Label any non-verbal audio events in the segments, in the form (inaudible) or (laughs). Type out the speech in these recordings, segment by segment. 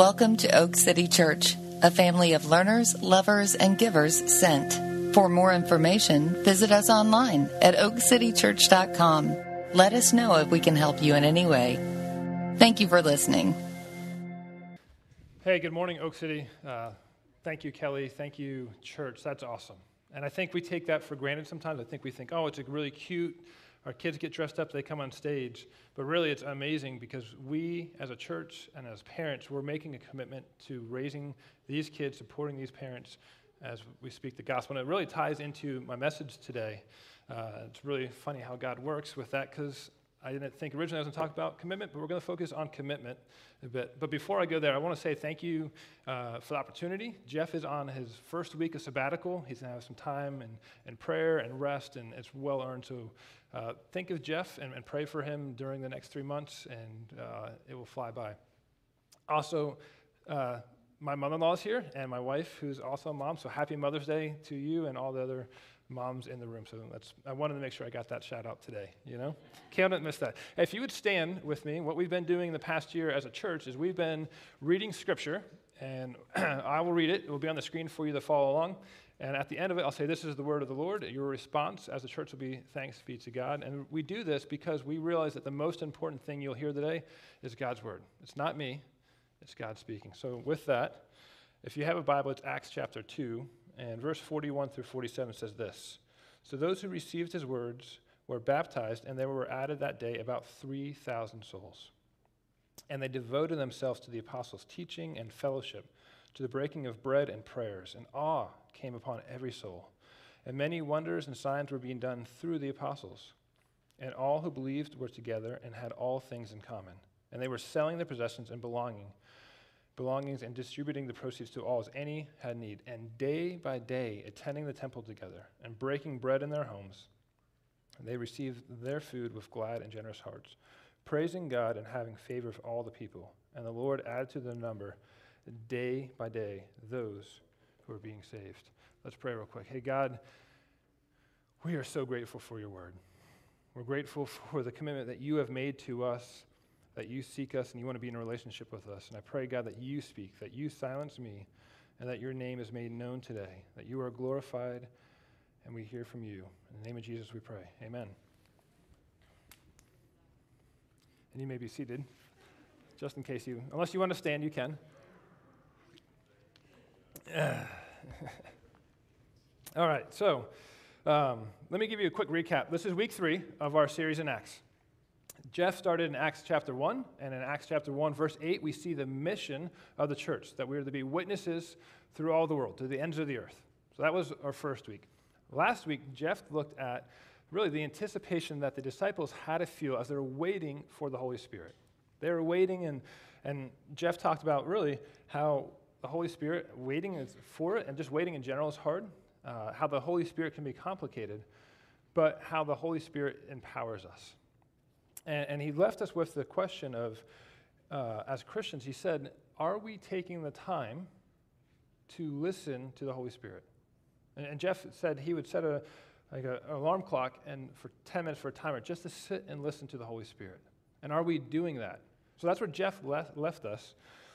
Welcome to Oak City Church, a family of learners, lovers, and givers sent. For more information, visit us online at oakcitychurch.com. Let us know if we can help you in any way. Thank you for listening. Hey, good morning, Oak City. Uh, thank you, Kelly. Thank you, church. That's awesome. And I think we take that for granted sometimes. I think we think, oh, it's a really cute our kids get dressed up, they come on stage. But really, it's amazing because we, as a church and as parents, we're making a commitment to raising these kids, supporting these parents as we speak the gospel. And it really ties into my message today. Uh, it's really funny how God works with that because I didn't think originally I was going to talk about commitment, but we're going to focus on commitment a bit. But before I go there, I want to say thank you uh, for the opportunity. Jeff is on his first week of sabbatical. He's going to have some time and, and prayer and rest, and it's well earned. So uh, think of Jeff and, and, pray for him during the next three months, and uh, it will fly by. Also, uh, my mother in law is here, and my wife, who's also a mom. So happy Mother's Day to you and all the other moms in the room. So that's, I wanted to make sure I got that shout out today, you know? Can't miss that. If you would stand with me, what we've been doing the past year as a church is we've been reading scripture, and (clears throat) I will read it. It will be on the screen for you to follow along. And at the end of it, I'll say, This is the word of the Lord. Your response as a church will be, Thanks be to God. And we do this because we realize that the most important thing you'll hear today is God's word. It's not me, it's God speaking. So, with that, if you have a Bible, it's Acts chapter 2, and verse 41 through 47 says this So those who received his words were baptized, and there were added that day about 3,000 souls. And they devoted themselves to the apostles' teaching and fellowship, to the breaking of bread and prayers, and awe came upon every soul. And many wonders and signs were being done through the apostles. And all who believed were together and had all things in common. And they were selling their possessions and belonging belongings and distributing the proceeds to all as any had need, and day by day attending the temple together and breaking bread in their homes. They received their food with glad and generous hearts, praising God and having favor with all the people. And the Lord added to their number day by day those who are being saved. Let's pray real quick. Hey, God, we are so grateful for your word. We're grateful (laughs) for the commitment that you have made to us that you seek us and you want to be in a relationship with us. And I pray, God, that you speak, that you silence me, and that your name is made known today, that you are glorified, and we hear from you. In the name of Jesus, we pray. Amen. And you may be seated, just in case you, unless you want to stand, you can. (sighs) (sighs) (laughs) All right, so um, let me give you a quick recap. This is week three of our series in Acts. Jeff started in Acts chapter 1, and in Acts chapter 1, verse 8, we see the mission of the church that we are to be witnesses through all the world, to the ends of the earth. So that was our first week. Last week, Jeff looked at really the anticipation that the disciples had to feel as they're waiting for the Holy Spirit. They were waiting, and, and Jeff talked about really how the Holy Spirit, waiting for it, and just waiting in general is hard, uh, how the Holy Spirit can be complicated, but how the Holy Spirit empowers us. And, and he left us with the question of, uh, as Christians, he said, Are we taking the time to listen to the Holy Spirit? And, and Jeff said he would set a, like a, an alarm clock and for 10 minutes for a timer just to sit and listen to the Holy Spirit. And are we doing that? So that's where Jeff left, left us.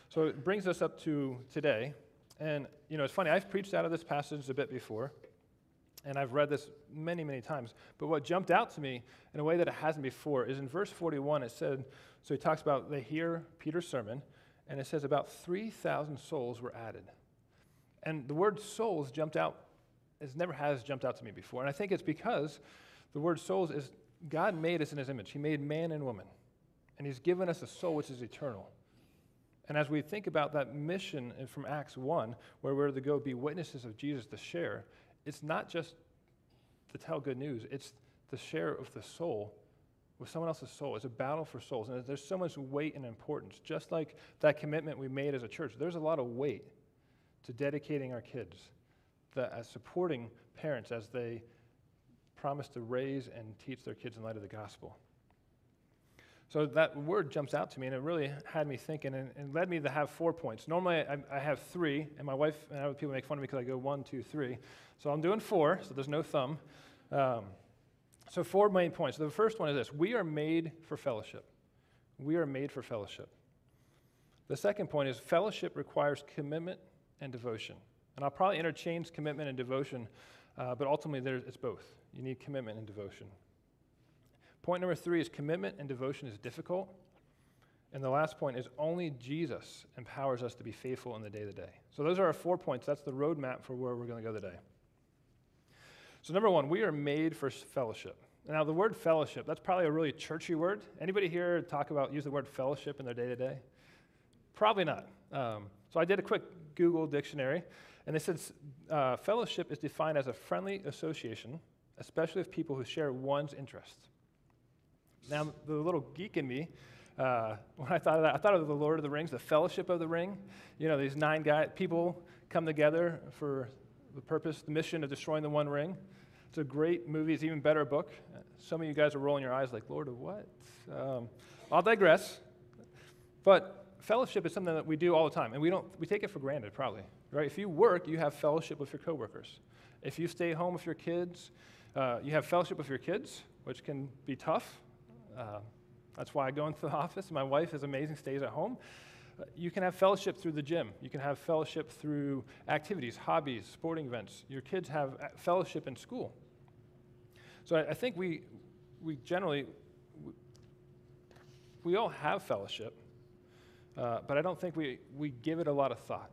So it brings us up to today. And, you know, it's funny, I've preached out of this passage a bit before and I've read this many, many times. But what jumped out to me in a way that it hasn't before is in verse 41, it said, so he talks about they hear Peter's sermon, and it says about 3,000 souls were added. And the word souls jumped out, it never has jumped out to me before. And I think it's because the word souls is God made us in his image. He made man and woman. And he's given us a soul which is eternal. And as we think about that mission from Acts 1, where we're to go be witnesses of Jesus to share, it's not just to tell good news, it's the share of the soul with someone else's soul. It's a battle for souls. And there's so much weight and importance. Just like that commitment we made as a church, there's a lot of weight to dedicating our kids, that, as supporting parents as they promise to raise and teach their kids in light of the gospel. So that word jumps out to me, and it really had me thinking and, and led me to have four points. Normally, I, I, have three, and my wife and other people make fun of me because I go one, two, three. So I'm doing four, so there's no thumb. Um, so, four main points. The first one is this We are made for fellowship. We are made for fellowship. The second point is fellowship requires commitment and devotion. And I'll probably interchange commitment and devotion, uh, but ultimately it's both. You need commitment and devotion. Point number three is commitment and devotion is difficult. And the last point is only Jesus empowers us to be faithful in the day to day. So those are our four points. That's the roadmap for where we're going to go today. So number one, we are made for fellowship. Now the word fellowship, that's probably a really churchy word. Anybody here talk about use the word fellowship in their day to day? Probably not. Um, so I did a quick Google dictionary, and it says uh, fellowship is defined as a friendly association, especially with people who share one's interests. Now, the little geek in me, uh, (laughs) when I thought of that, I thought of the Lord of the Rings, the Fellowship of the Ring. You know, these nine guys, people come together for the purpose, the mission of destroying the One Ring. It's a great movie. It's even better book. Some of you guys are rolling your eyes like, Lord of what? Um, I'll digress. But fellowship is something that we do all the time, and we don't we take it for granted, probably. Right? If you work, you have fellowship with your coworkers. If you stay home with your kids, uh, you have fellowship with your kids, which can be tough. Uh, that's why I go into the (laughs) office. My wife is amazing, stays at home. Uh, you can have fellowship through the gym. You can have fellowship through activities, hobbies, sporting events. Your kids have uh, fellowship in school. So I, I think we, we generally, we, we all have fellowship, uh, but I don't think we, we give it a lot of thought.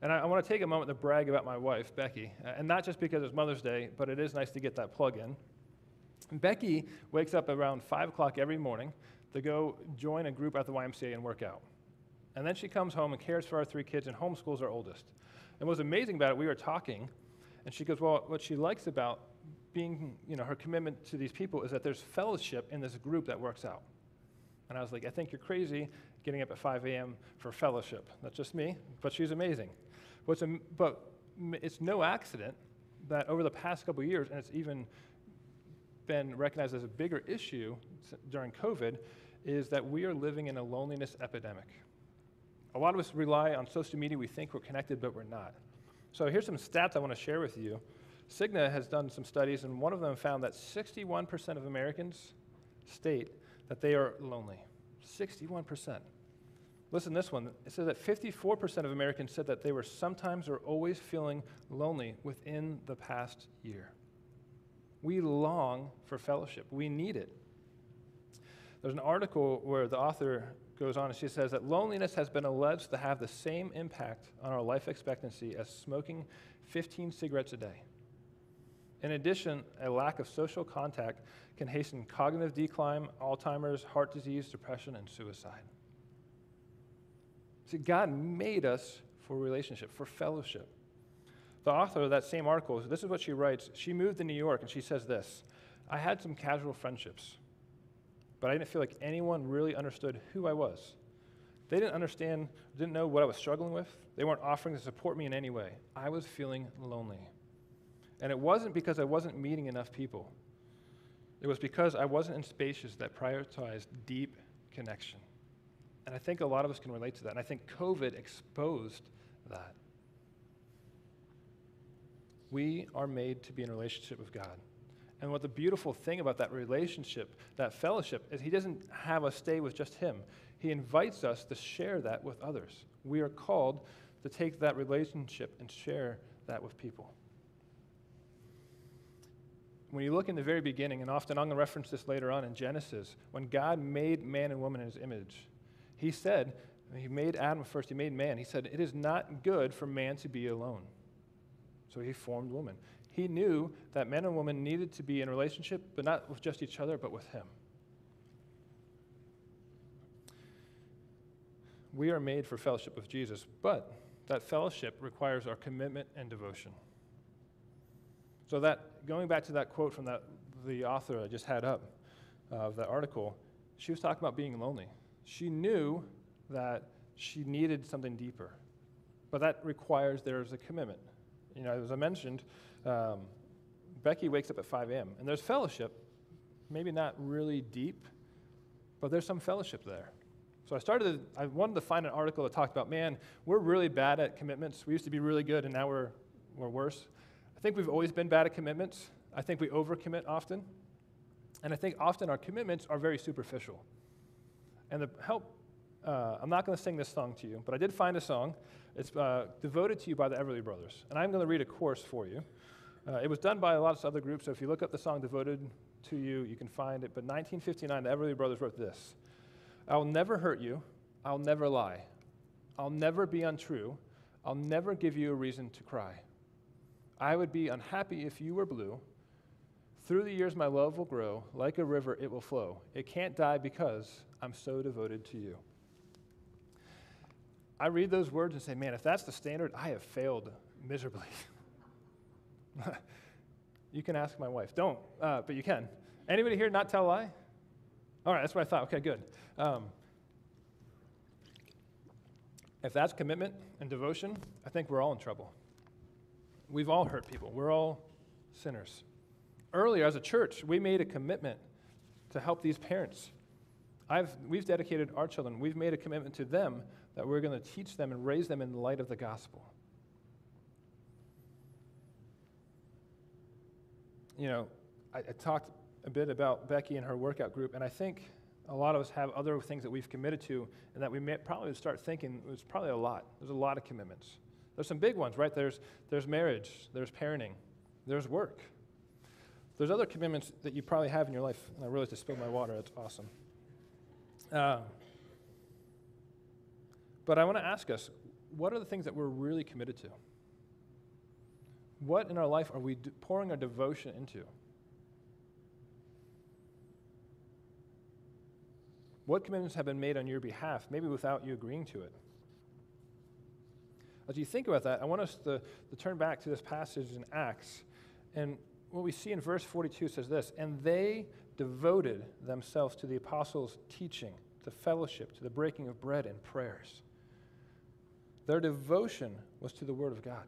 And I, I want to take a moment to brag about my wife, Becky, and not just because it's Mother's Day, but it is nice to get that plug in. Becky wakes up around 5 o'clock every morning to go join a group at the YMCA and work out. And then she comes home and cares for our three kids and homeschools our oldest. And what was amazing about it, we were talking, and she goes, Well, what she likes about being, you know, her commitment to these people is that there's fellowship in this group that works out. And I was like, I think you're crazy getting up at 5 a.m. for fellowship. That's just me, but she's amazing. What's am- but it's no accident that over the past couple years, and it's even been recognized as a bigger issue during COVID, is that we are living in a loneliness epidemic. A lot of us rely on social media. We think we're connected, but we're not. So here's some stats I want to share with you. Cigna has done some studies, and one of them found that 61% of Americans state that they are lonely. 61%. Listen this one. It says that 54% of Americans said that they were sometimes or always feeling lonely within the past year. We long for fellowship, we need it. There's an article where the author goes on and she says that loneliness has been alleged to have the same impact on our life expectancy as smoking 15 cigarettes a day. In addition, a lack of social contact can hasten cognitive decline, Alzheimer's, heart disease, depression, and suicide. See, God made us for relationship, for fellowship. The author of that same article, this is what she writes. She moved to New York and she says this I had some casual friendships but I didn't feel like anyone really understood who I was. They didn't understand, didn't know what I was struggling with. They weren't offering to support me in any way. I was feeling lonely. And it wasn't because I wasn't meeting enough people, it was because I wasn't in spaces that prioritized deep connection. And I think a lot of us can relate to that. And I think COVID exposed that. We are made to be in relationship with God. And what the beautiful thing about that relationship, that fellowship, is He doesn't have us stay with just Him. He invites us to share that with others. We are called to take that relationship and share that with people. When you look in the very beginning, and often I'm going to reference this later on in Genesis, when God made man and woman in His image, He said, He made Adam first, He made man. He said, It is not good for man to be alone. So He formed woman. He knew that men and women needed to be in relationship, but not with just each other, but with Him. We are made for fellowship with Jesus, but that fellowship requires our commitment and devotion. So that going back to that quote from that the author I just had up uh, of that article, she was talking about being lonely. She knew that she needed something deeper, but that requires there's a commitment. You know, as I mentioned, um, Becky wakes up at 5 a.m. and there's fellowship, maybe not really deep, but there's some fellowship there. So I started, I wanted to find an article that talked about, man, we're really bad at commitments. We used to be really good and now we're, we're worse. I think we've always been bad at commitments. I think we overcommit often. And I think often our commitments are very superficial. And the help uh, I'm not going to sing this song to you, but I did find a song. It's uh, devoted to you by the Everly Brothers. And I'm going to read a chorus for you. Uh, it was done by a lot of other groups, so if you look up the song devoted to you, you can find it. But 1959, the Everly Brothers wrote this I'll never hurt you. I'll never lie. I'll never be untrue. I'll never give you a reason to cry. I would be unhappy if you were blue. Through the years, my love will grow. Like a river, it will flow. It can't die because I'm so devoted to you. I read those words and say, man, if that's the standard, I have failed miserably. (laughs) you can ask my wife. Don't, uh, but you can. Anybody here not tell a lie? All right, that's what I thought. Okay, good. Um, if that's commitment and devotion, I think we're all in trouble. We've all hurt people, we're all sinners. Earlier, as a church, we made a commitment to help these parents. I've, we've dedicated our children, we've made a commitment to them that we're going to teach them and raise them in the light of the gospel. You know, I, I talked a bit about Becky and her workout group, and I think a lot of us have other things that we've committed to and that we may probably start thinking it's probably a lot. There's a lot of commitments. There's some big ones, right? There's, there's marriage, there's parenting, there's work. There's other commitments that you probably have in your life. And I realized I spilled my water. That's awesome. Uh, but I want to ask us what are the things that we're really committed to? What in our life are we pouring our devotion into? What commitments have been made on your behalf, maybe without you agreeing to it? As you think about that, I want us to, to turn back to this passage in Acts. And what we see in verse 42 says this And they devoted themselves to the apostles' teaching, to fellowship, to the breaking of bread and prayers. Their devotion was to the Word of God.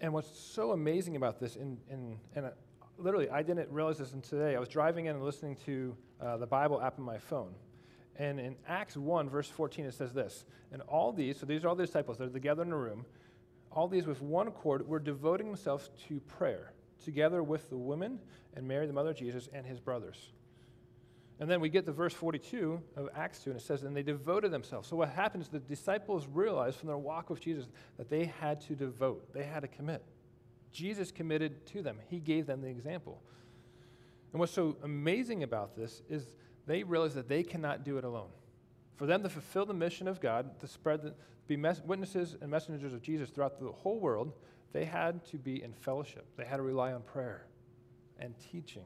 And what's so amazing about this, in, in, and literally, I didn't realize this until today. I was driving in and listening to uh, the Bible app on my phone. And in Acts 1, verse 14, it says this And all these, so these are all the disciples, they're together in a room. All these with one accord were devoting themselves to prayer, together with the women and Mary, the mother of Jesus, and his brothers. And then we get to verse 42 of Acts 2, and it says, And they devoted themselves. So what happens, the disciples realized from their walk with Jesus that they had to devote, they had to commit. Jesus committed to them, He gave them the example. And what's so amazing about this is they realize that they cannot do it alone. For them to fulfill the mission of God, to spread the, be witnesses and messengers of Jesus throughout the whole world, they had to be in fellowship. They had to rely on prayer and teaching.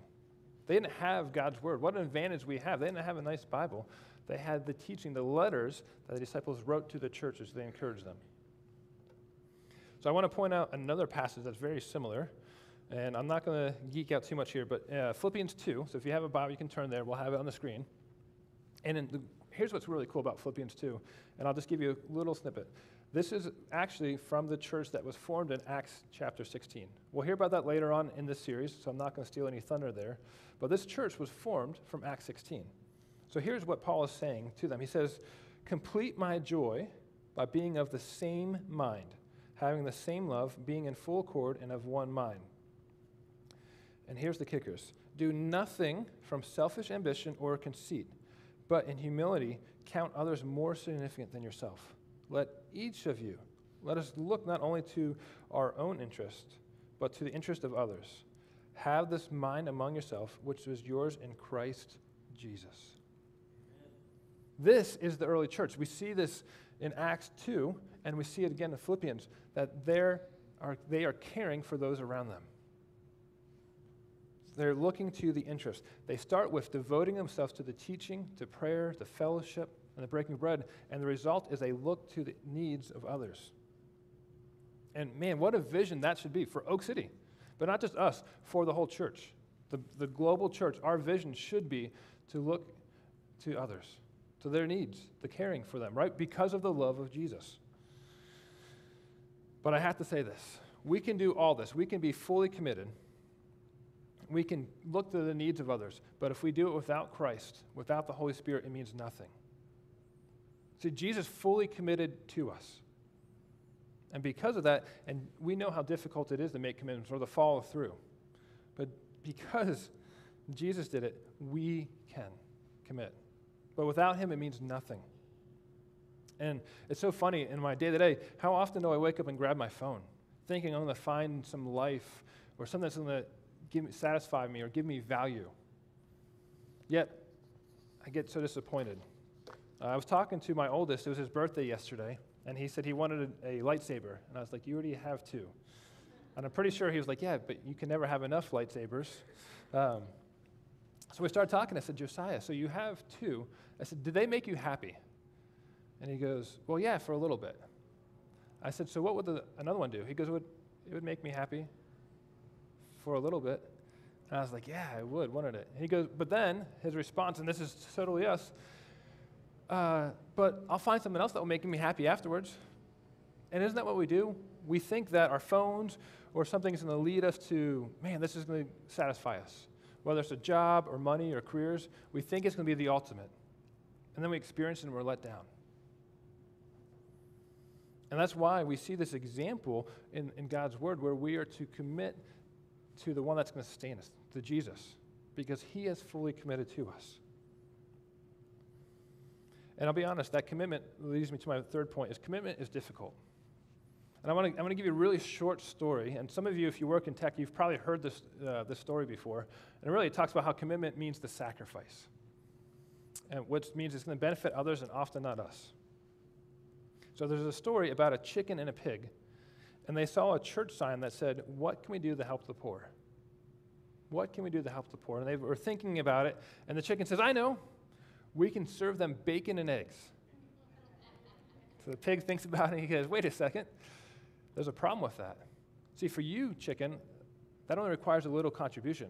They didn't have God's word. What an advantage we have. They didn't have a nice Bible. They had the teaching, the letters that the disciples wrote to the churches. They encouraged them. So I want to point out another passage that's very similar. And I'm not going to geek out too much here, but uh, Philippians 2. So if you have a Bible, you can turn there. We'll have it on the screen. And in the, here's what's really cool about Philippians 2. And I'll just give you a little snippet. This is actually from the church that was formed in Acts chapter 16. We'll hear about that later on in this series, so I'm not going to steal any thunder there. But this church was formed from Acts 16. So here's what Paul is saying to them He says, Complete my joy by being of the same mind having the same love, being in full accord and of one mind. And here's the kickers do nothing from selfish ambition or conceit, but in humility count others more significant than yourself. Let each of you, let us look not only to our own interest, but to the interest of others. Have this mind among yourself, which was yours in Christ Jesus. This is the early church. We see this in Acts 2, and we see it again in Philippians, that they're, are, they are caring for those around them. They're looking to the interest. They start with devoting themselves to the teaching, to prayer, to fellowship, and the breaking of bread, and the result is they look to the needs of others. And man, what a vision that should be for Oak City, but not just us, for the whole church. The, the global church, our vision should be to look to others to their needs, the caring for them, right? Because of the love of Jesus. But I have to say this we can do all this, we can be fully committed. We can look to the needs of others, but if we do it without Christ, without the Holy Spirit, it means nothing. See, Jesus fully committed to us. And because of that, and we know how difficult it is to make commitments or to follow through, but because Jesus did it, we can commit. But without Him, it means nothing. And it's so funny in my day to day, how often do I wake up and grab my phone, thinking I'm going to find some life or something that's going to give me, satisfy me or give me value? Yet, I get so disappointed. Uh, I was talking to my oldest, it was his birthday yesterday, and he said he wanted a, a lightsaber. And I was like, You already have two. And I'm pretty sure he was like, Yeah, but you can never have enough lightsabers. Um, so we started talking. I said, Josiah, so you have two. I said, Did they make you happy? And he goes, Well, yeah, for a little bit. I said, So what would the, another one do? He goes, it would, it would make me happy for a little bit. And I was like, Yeah, I would, wouldn't it? And he goes, But then his response, and this is totally us, uh, but I'll find something else that will make me happy afterwards. And isn't that what we do? We think that our phones or something is going to lead us to, man, this is going to satisfy us. Whether it's a job or money or careers, we think it's going to be the ultimate. And then we experience it and we're let down. And that's why we see this example in, in God's word where we are to commit to the one that's going to sustain us, to Jesus, because he is fully committed to us. And I'll be honest, that commitment leads me to my third point is commitment is difficult. And I want to, I'm going to give you a really short story. And some of you, if you work in tech, you've probably heard this, uh, this story before. And really, it talks about how commitment means the sacrifice, and which means it's going to benefit others and often not us. So there's a story about a chicken and a pig, and they saw a church sign that said, What can we do to help the poor? What can we do to help the poor? And they were thinking about it, and the chicken says, I know, we can serve them bacon and eggs. So the pig thinks about it and he goes, Wait a second, there's a problem with that. See, for you, chicken, that only requires a little contribution,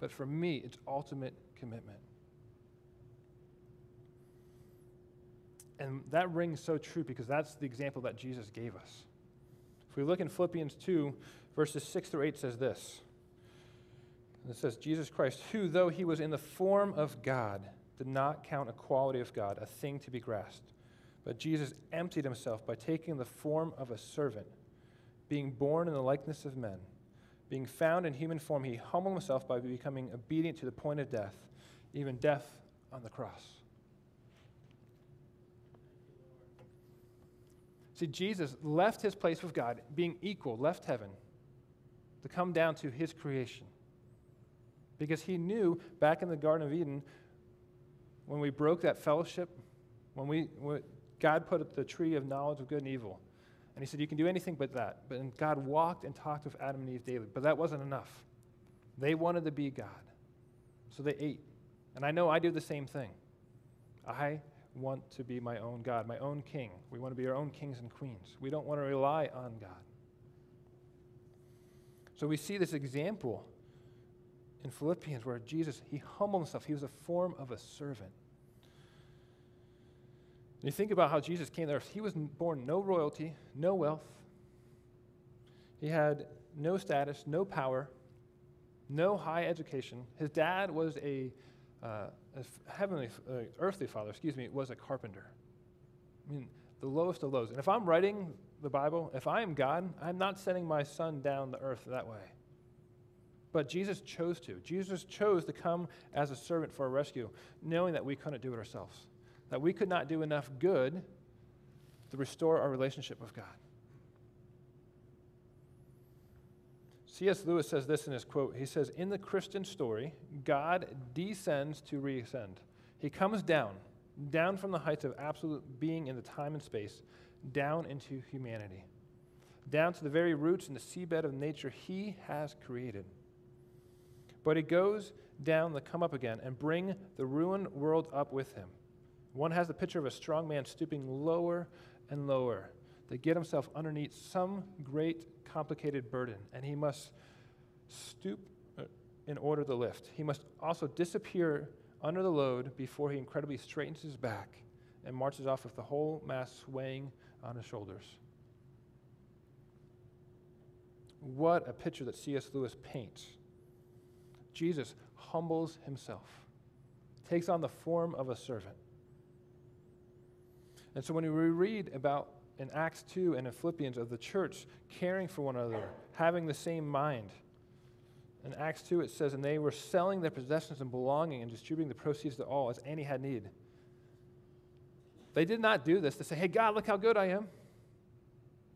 but for me, it's ultimate commitment. And that rings so true because that's the example that Jesus gave us. If we look in Philippians 2, verses 6 through 8 says this. It says, Jesus Christ, who, though he was in the form of God, did not count equality of God a thing to be grasped. But Jesus emptied himself by taking the form of a servant, being born in the likeness of men. Being found in human form, he humbled himself by becoming obedient to the point of death, even death on the cross. See, Jesus left his place with God, being equal, left heaven, to come down to his creation. Because he knew back in the Garden of Eden, when we broke that fellowship, when we when God put up the tree of knowledge of good and evil, and he said, You can do anything but that. But God walked and talked with Adam and Eve daily. But that wasn't enough. They wanted to be God. So they ate. And I know I do the same thing. I want to be my own God, my own king. We want to be our own kings and queens. We don't want to rely on God. So we see this example in Philippians where Jesus, he humbled himself. He was a form of a servant. And you think about how Jesus came there. He was born no royalty, no wealth. He had no status, no power, no high education. His dad was a, uh, heavenly, uh, earthly father, excuse me, was a carpenter. I mean, the lowest of lows. And if I'm writing the Bible, if I am God, I'm not sending my son down the earth that way. But Jesus chose to. Jesus chose to come as a servant for a rescue, knowing that we couldn't do it ourselves, that we could not do enough good to restore our relationship with God. C.S. Lewis says this in his quote. He says, In the Christian story, God descends to reascend. He comes down, down from the heights of absolute being in the time and space, down into humanity, down to the very roots and the seabed of nature he has created. But he goes down to come up again and bring the ruined world up with him. One has the picture of a strong man stooping lower and lower to get himself underneath some great complicated burden, and he must stoop uh, in order to lift. He must also disappear under the load before he incredibly straightens his back and marches off with the whole mass swaying on his shoulders. What a picture that C.S. Lewis paints Jesus humbles himself, takes on the form of a servant. And so when we read about in Acts 2 and in Philippians of the church caring for one another, having the same mind, In Acts 2, it says, And they were selling their possessions and belonging and distributing the proceeds to all as any had need. They did not do this to say, Hey, God, look how good I am.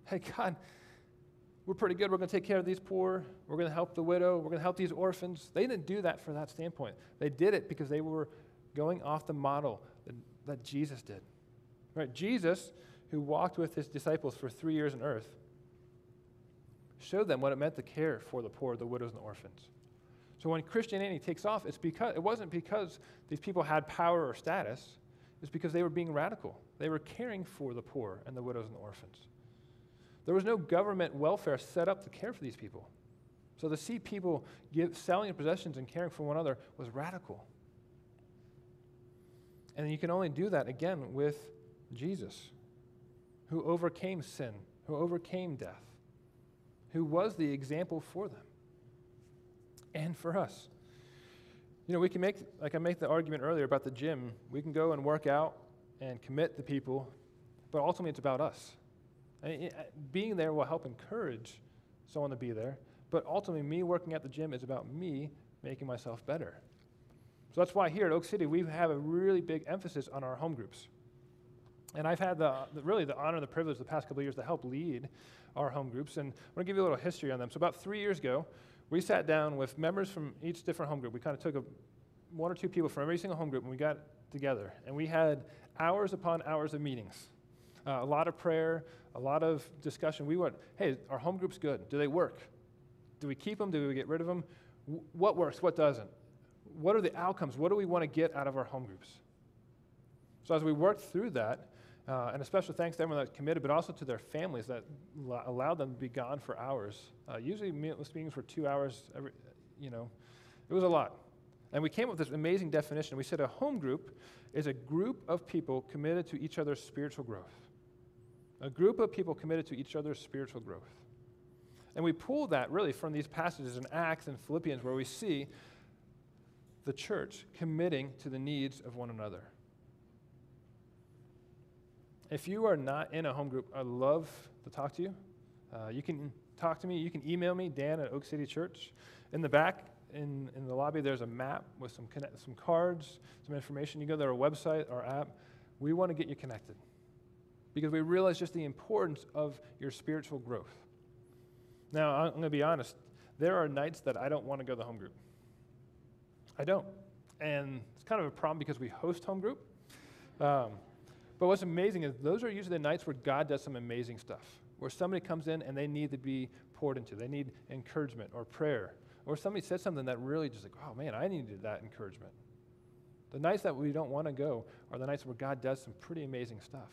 Hey, God, we're pretty good. We're going to take care of these poor. We're going to help the widow. We're going to help these orphans. They didn't do that for that standpoint. They did it because they were going off the model that, that Jesus did. Right? Jesus, who walked with his disciples for three years on earth, showed them what it meant to care for the poor, the widows, and the orphans. So when Christianity takes off, it's because it wasn't because these people had power or status. It's because they were being radical. They were caring for the poor and the widows and the orphans. There was no government welfare set up to care for these people. So to see people give, selling possessions and caring for one another was radical. And you can only do that again with Jesus, who overcame sin, who overcame death, who was the example for them and for us. You know, we can make, like I made the argument earlier about the gym, we can go and work out and commit the people, but ultimately it's about us. Uh, being there will help encourage someone to be there, but ultimately, me working at the gym is about me making myself better. So that's why here at Oak City, we have a really big emphasis on our home groups. And I've had the, the, really the honor and the privilege the past couple of years to help lead our home groups. And I'm going to give you a little history on them. So, about three years ago, we sat down with members from each different home group. We kind of took a, one or two people from every single home group and we got together. And we had hours upon hours of meetings, uh, a lot of prayer, a lot of discussion. We went, hey, our home group's good. Do they work? Do we keep them? Do we get rid of them? W- what works? What doesn't? What are the outcomes? What do we want to get out of our home groups? So as we worked through that, uh, and a special thanks to everyone that committed, but also to their families that l- allowed them to be gone for hours. Uh, usually meetings were two hours every, you know, it was a lot. And we came up with this amazing definition. We said a home group is a group of people committed to each other's spiritual growth a group of people committed to each other's spiritual growth. And we pull that really from these passages in Acts and Philippians where we see the church committing to the needs of one another. If you are not in a home group, I'd love to talk to you. Uh, you can talk to me. You can email me, Dan at Oak City Church. In the back, in, in the lobby, there's a map with some, connect, some cards, some information. You go to our website, our app. We want to get you connected because we realize just the importance of your spiritual growth. Now, I'm going to be honest. There are nights that I don't want to go to the home group. I don't. And it's kind of a problem because we host home group. Um, but what's amazing is those are usually the nights where God does some amazing stuff, where somebody comes in and they need to be poured into. They need encouragement or prayer. Or somebody said something that really just like, oh man, I needed that encouragement. The nights that we don't want to go are the nights where God does some pretty amazing stuff.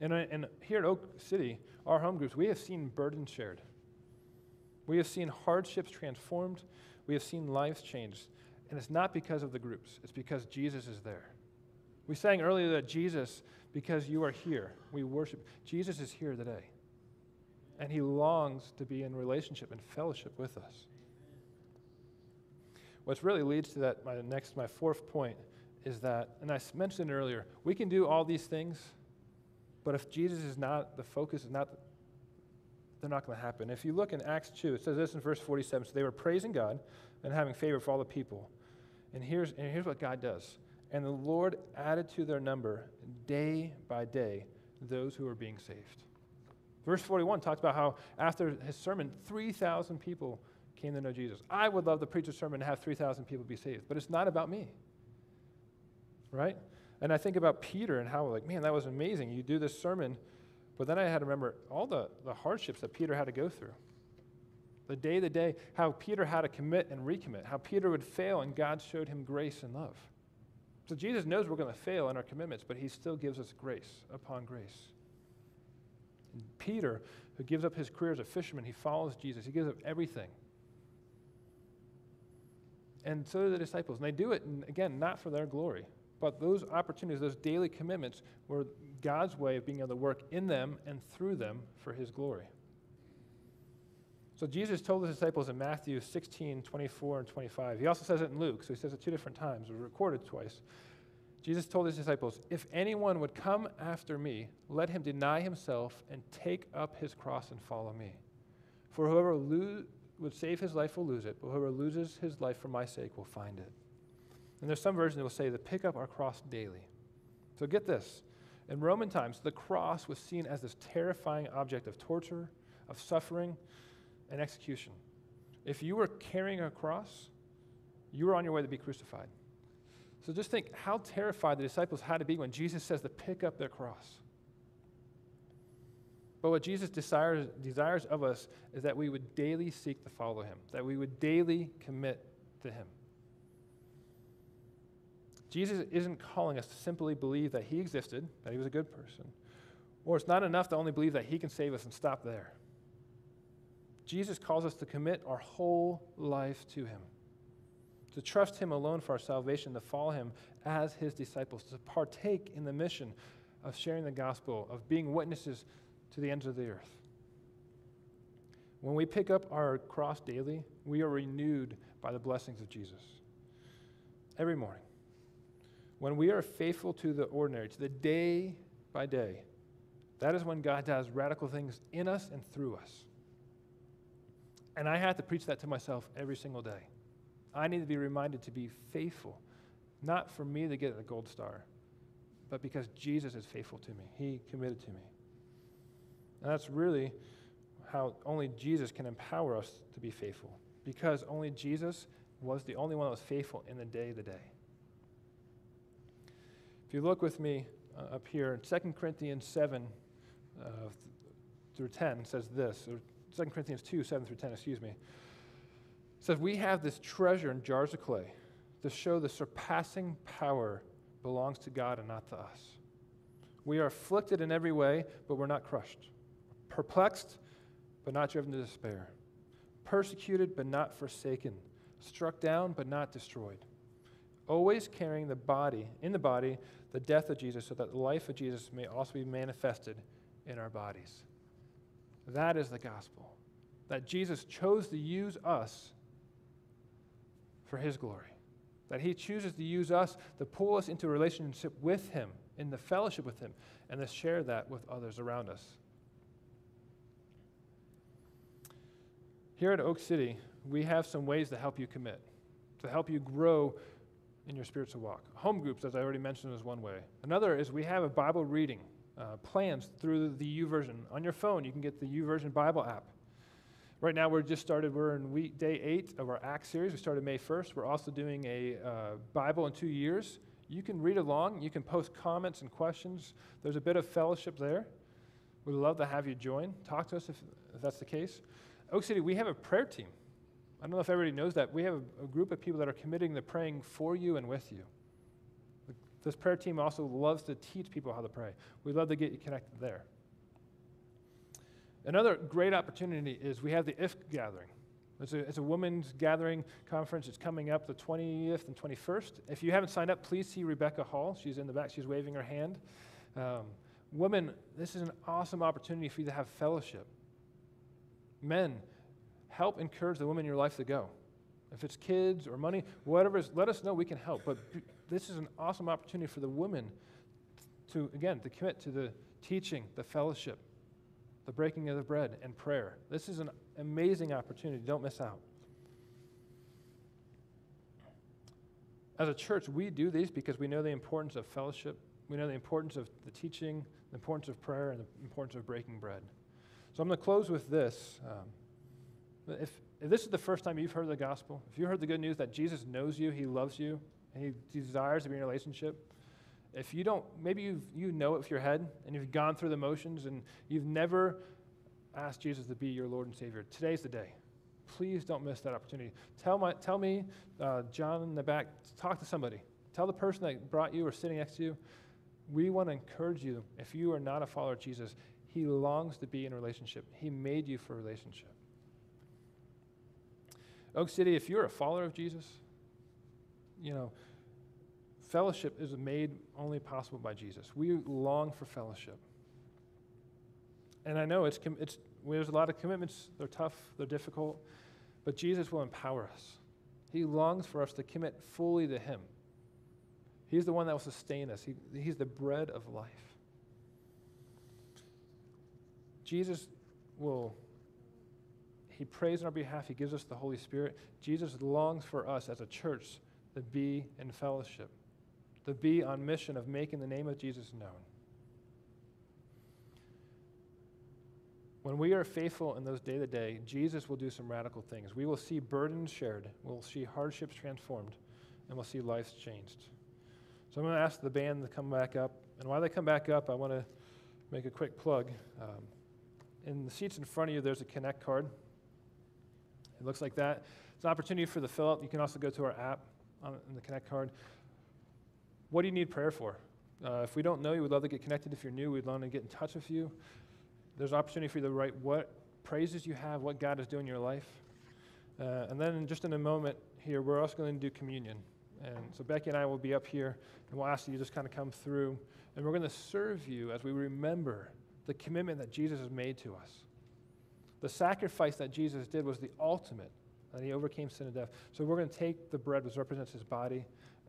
And, uh, and here at Oak City, our home groups, we have seen burdens shared. We have seen hardships transformed. We have seen lives changed. And it's not because of the groups, it's because Jesus is there. We sang earlier that Jesus, because you are here, we worship. Jesus is here today. And he longs to be in relationship and fellowship with us. What really leads to that, my next, my fourth point, is that, and I mentioned earlier, we can do all these things but if Jesus is not, the focus is not, they're not going to happen. If you look in Acts 2, it says this in verse 47. So they were praising God and having favor for all the people. And here's, and here's what God does. And the Lord added to their number day by day those who were being saved. Verse 41 talks about how after his sermon, 3,000 people came to know Jesus. I would love to preach a sermon and have 3,000 people be saved, but it's not about me. Right? And I think about Peter and how, like, man, that was amazing. You do this sermon, but then I had to remember all the, the hardships that Peter had to go through. The day to day, how Peter had to commit and recommit, how Peter would fail and God showed him grace and love. So Jesus knows we're going to fail in our commitments, but he still gives us grace upon grace. And Peter, who gives up his career as a fisherman, he follows Jesus, he gives up everything. And so do the disciples. And they do it, and again, not for their glory, but those opportunities, those daily commitments, were God's way of being able to work in them and through them for his glory. So Jesus told his disciples in Matthew 16, 24, and 25. He also says it in Luke, so he says it two different times, it was recorded twice. Jesus told his disciples, If anyone would come after me, let him deny himself and take up his cross and follow me. For whoever would save his life will lose it, but whoever loses his life for my sake will find it. And there's some version that will say to pick up our cross daily. So get this. In Roman times, the cross was seen as this terrifying object of torture, of suffering, and execution. If you were carrying a cross, you were on your way to be crucified. So just think how terrified the disciples had to be when Jesus says to pick up their cross. But what Jesus desires, desires of us is that we would daily seek to follow him, that we would daily commit to him. Jesus isn't calling us to simply believe that he existed, that he was a good person, or it's not enough to only believe that he can save us and stop there. Jesus calls us to commit our whole life to him, to trust him alone for our salvation, to follow him as his disciples, to partake in the mission of sharing the gospel, of being witnesses to the ends of the earth. When we pick up our cross daily, we are renewed by the blessings of Jesus. Every morning. When we are faithful to the ordinary, to the day by day, that is when God does radical things in us and through us. And I have to preach that to myself every single day. I need to be reminded to be faithful, not for me to get a gold star, but because Jesus is faithful to me. He committed to me. And that's really how only Jesus can empower us to be faithful, because only Jesus was the only one that was faithful in the day of the day. If you look with me uh, up here, 2 Corinthians 7 uh, through 10 says this, 2 Corinthians 2, 7 through 10, excuse me. Says, We have this treasure in jars of clay to show the surpassing power belongs to God and not to us. We are afflicted in every way, but we're not crushed. Perplexed, but not driven to despair. Persecuted, but not forsaken. Struck down, but not destroyed. Always carrying the body, in the body, the death of Jesus so that the life of Jesus may also be manifested in our bodies. That is the gospel. That Jesus chose to use us for his glory. That he chooses to use us to pull us into a relationship with him, in the fellowship with him, and to share that with others around us. Here at Oak City, we have some ways to help you commit, to help you grow in your spiritual walk. Home groups, as I already mentioned, is one way. Another is we have a Bible reading uh, plans through the YouVersion. On your phone, you can get the YouVersion Bible app. Right now, we're just started, we're in week day eight of our Acts series. We started May 1st. We're also doing a uh, Bible in two years. You can read along, you can post comments and questions. There's a bit of fellowship there. We'd love to have you join. Talk to us if, if that's the case. Oak City, we have a prayer team. I don't know if everybody knows that. We have a, a group of people that are committing to praying for you and with you. This prayer team also loves to teach people how to pray. We'd love to get you connected there. Another great opportunity is we have the IF gathering. It's a, it's a women's gathering conference. It's coming up the 20th and 21st. If you haven't signed up, please see Rebecca Hall. She's in the back, she's waving her hand. Um, women, this is an awesome opportunity for you to have fellowship. Men, help encourage the women in your life to go. If it's kids or money, whatever, is, let us know. We can help. But this is an awesome opportunity for the women to, again, to commit to the teaching, the fellowship, the breaking of the bread, and prayer. This is an amazing opportunity. Don't miss out. As a church, we do these because we know the importance of fellowship. We know the importance of the teaching, the importance of prayer, and the importance of breaking bread. So I'm going to close with this. Um, if, if this is the first time you've heard the gospel, if you heard the good news that Jesus knows you, he loves you, and he desires to be in a relationship, if you don't, maybe you you know it with your head and you've gone through the motions and you've never asked Jesus to be your Lord and Savior, today's the day. Please don't miss that opportunity. Tell, my, tell me, uh, John in the back, talk to somebody. Tell the person that brought you or sitting next to you. We want to encourage you, if you are not a follower of Jesus, he longs to be in a relationship. He made you for a relationship. Oak City, if you're a follower of Jesus, you know, fellowship is made only possible by Jesus. We long for fellowship. And I know it's, it's, there's a lot of commitments. They're tough, they're difficult, but Jesus will empower us. He longs for us to commit fully to Him. He's the one that will sustain us, he, He's the bread of life. Jesus will, He prays on our behalf. He gives us the Holy Spirit. Jesus longs for us as a church to be in fellowship, to be on mission of making the name of Jesus known. When we are faithful in those day to day, Jesus will do some radical things. We will see burdens shared, we'll see hardships transformed, and we'll see lives changed. So I'm going to ask the band to come back up. And while they come back up, I want to make a quick plug. Um, in the seats in front of you, there's a Connect card. It looks like that. It's an opportunity for the fill up. You can also go to our app on the Connect card. What do you need prayer for? Uh, if we don't know you, we'd love to get connected. If you're new, we'd love to get in touch with you. There's an opportunity for you to write what praises you have, what God is doing in your life. Uh, and then, just in a moment here, we're also going to do communion. And so Becky and I will be up here, and we'll ask you to just kind of come through. And we're going to serve you as we remember the commitment that Jesus has made to us. The sacrifice that Jesus did was the ultimate, that he overcame sin and death. So we're going to take the bread, which represents his body,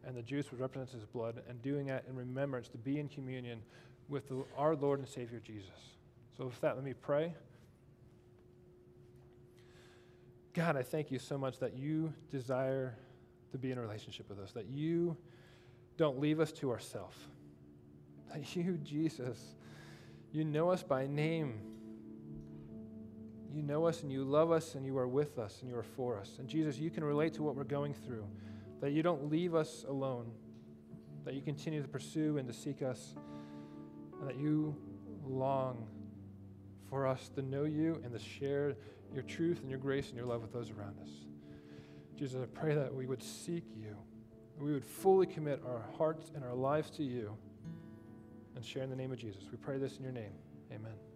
and the juice, which represents his blood, and doing that in remembrance to be in communion with the, our Lord and Savior Jesus. So, with that, let me pray. God, I thank you so much that you desire to be in a relationship with us, that you don't leave us to ourselves, that (laughs) you, Jesus, you know us by name. You know us and you love us and you are with us and you are for us. And Jesus, you can relate to what we're going through, that you don't leave us alone, that you continue to pursue and to seek us, and that you long for us to know you and to share your truth and your grace and your love with those around us. Jesus, I pray that we would seek you, we would fully commit our hearts and our lives to you and share in the name of Jesus. We pray this in your name. Amen.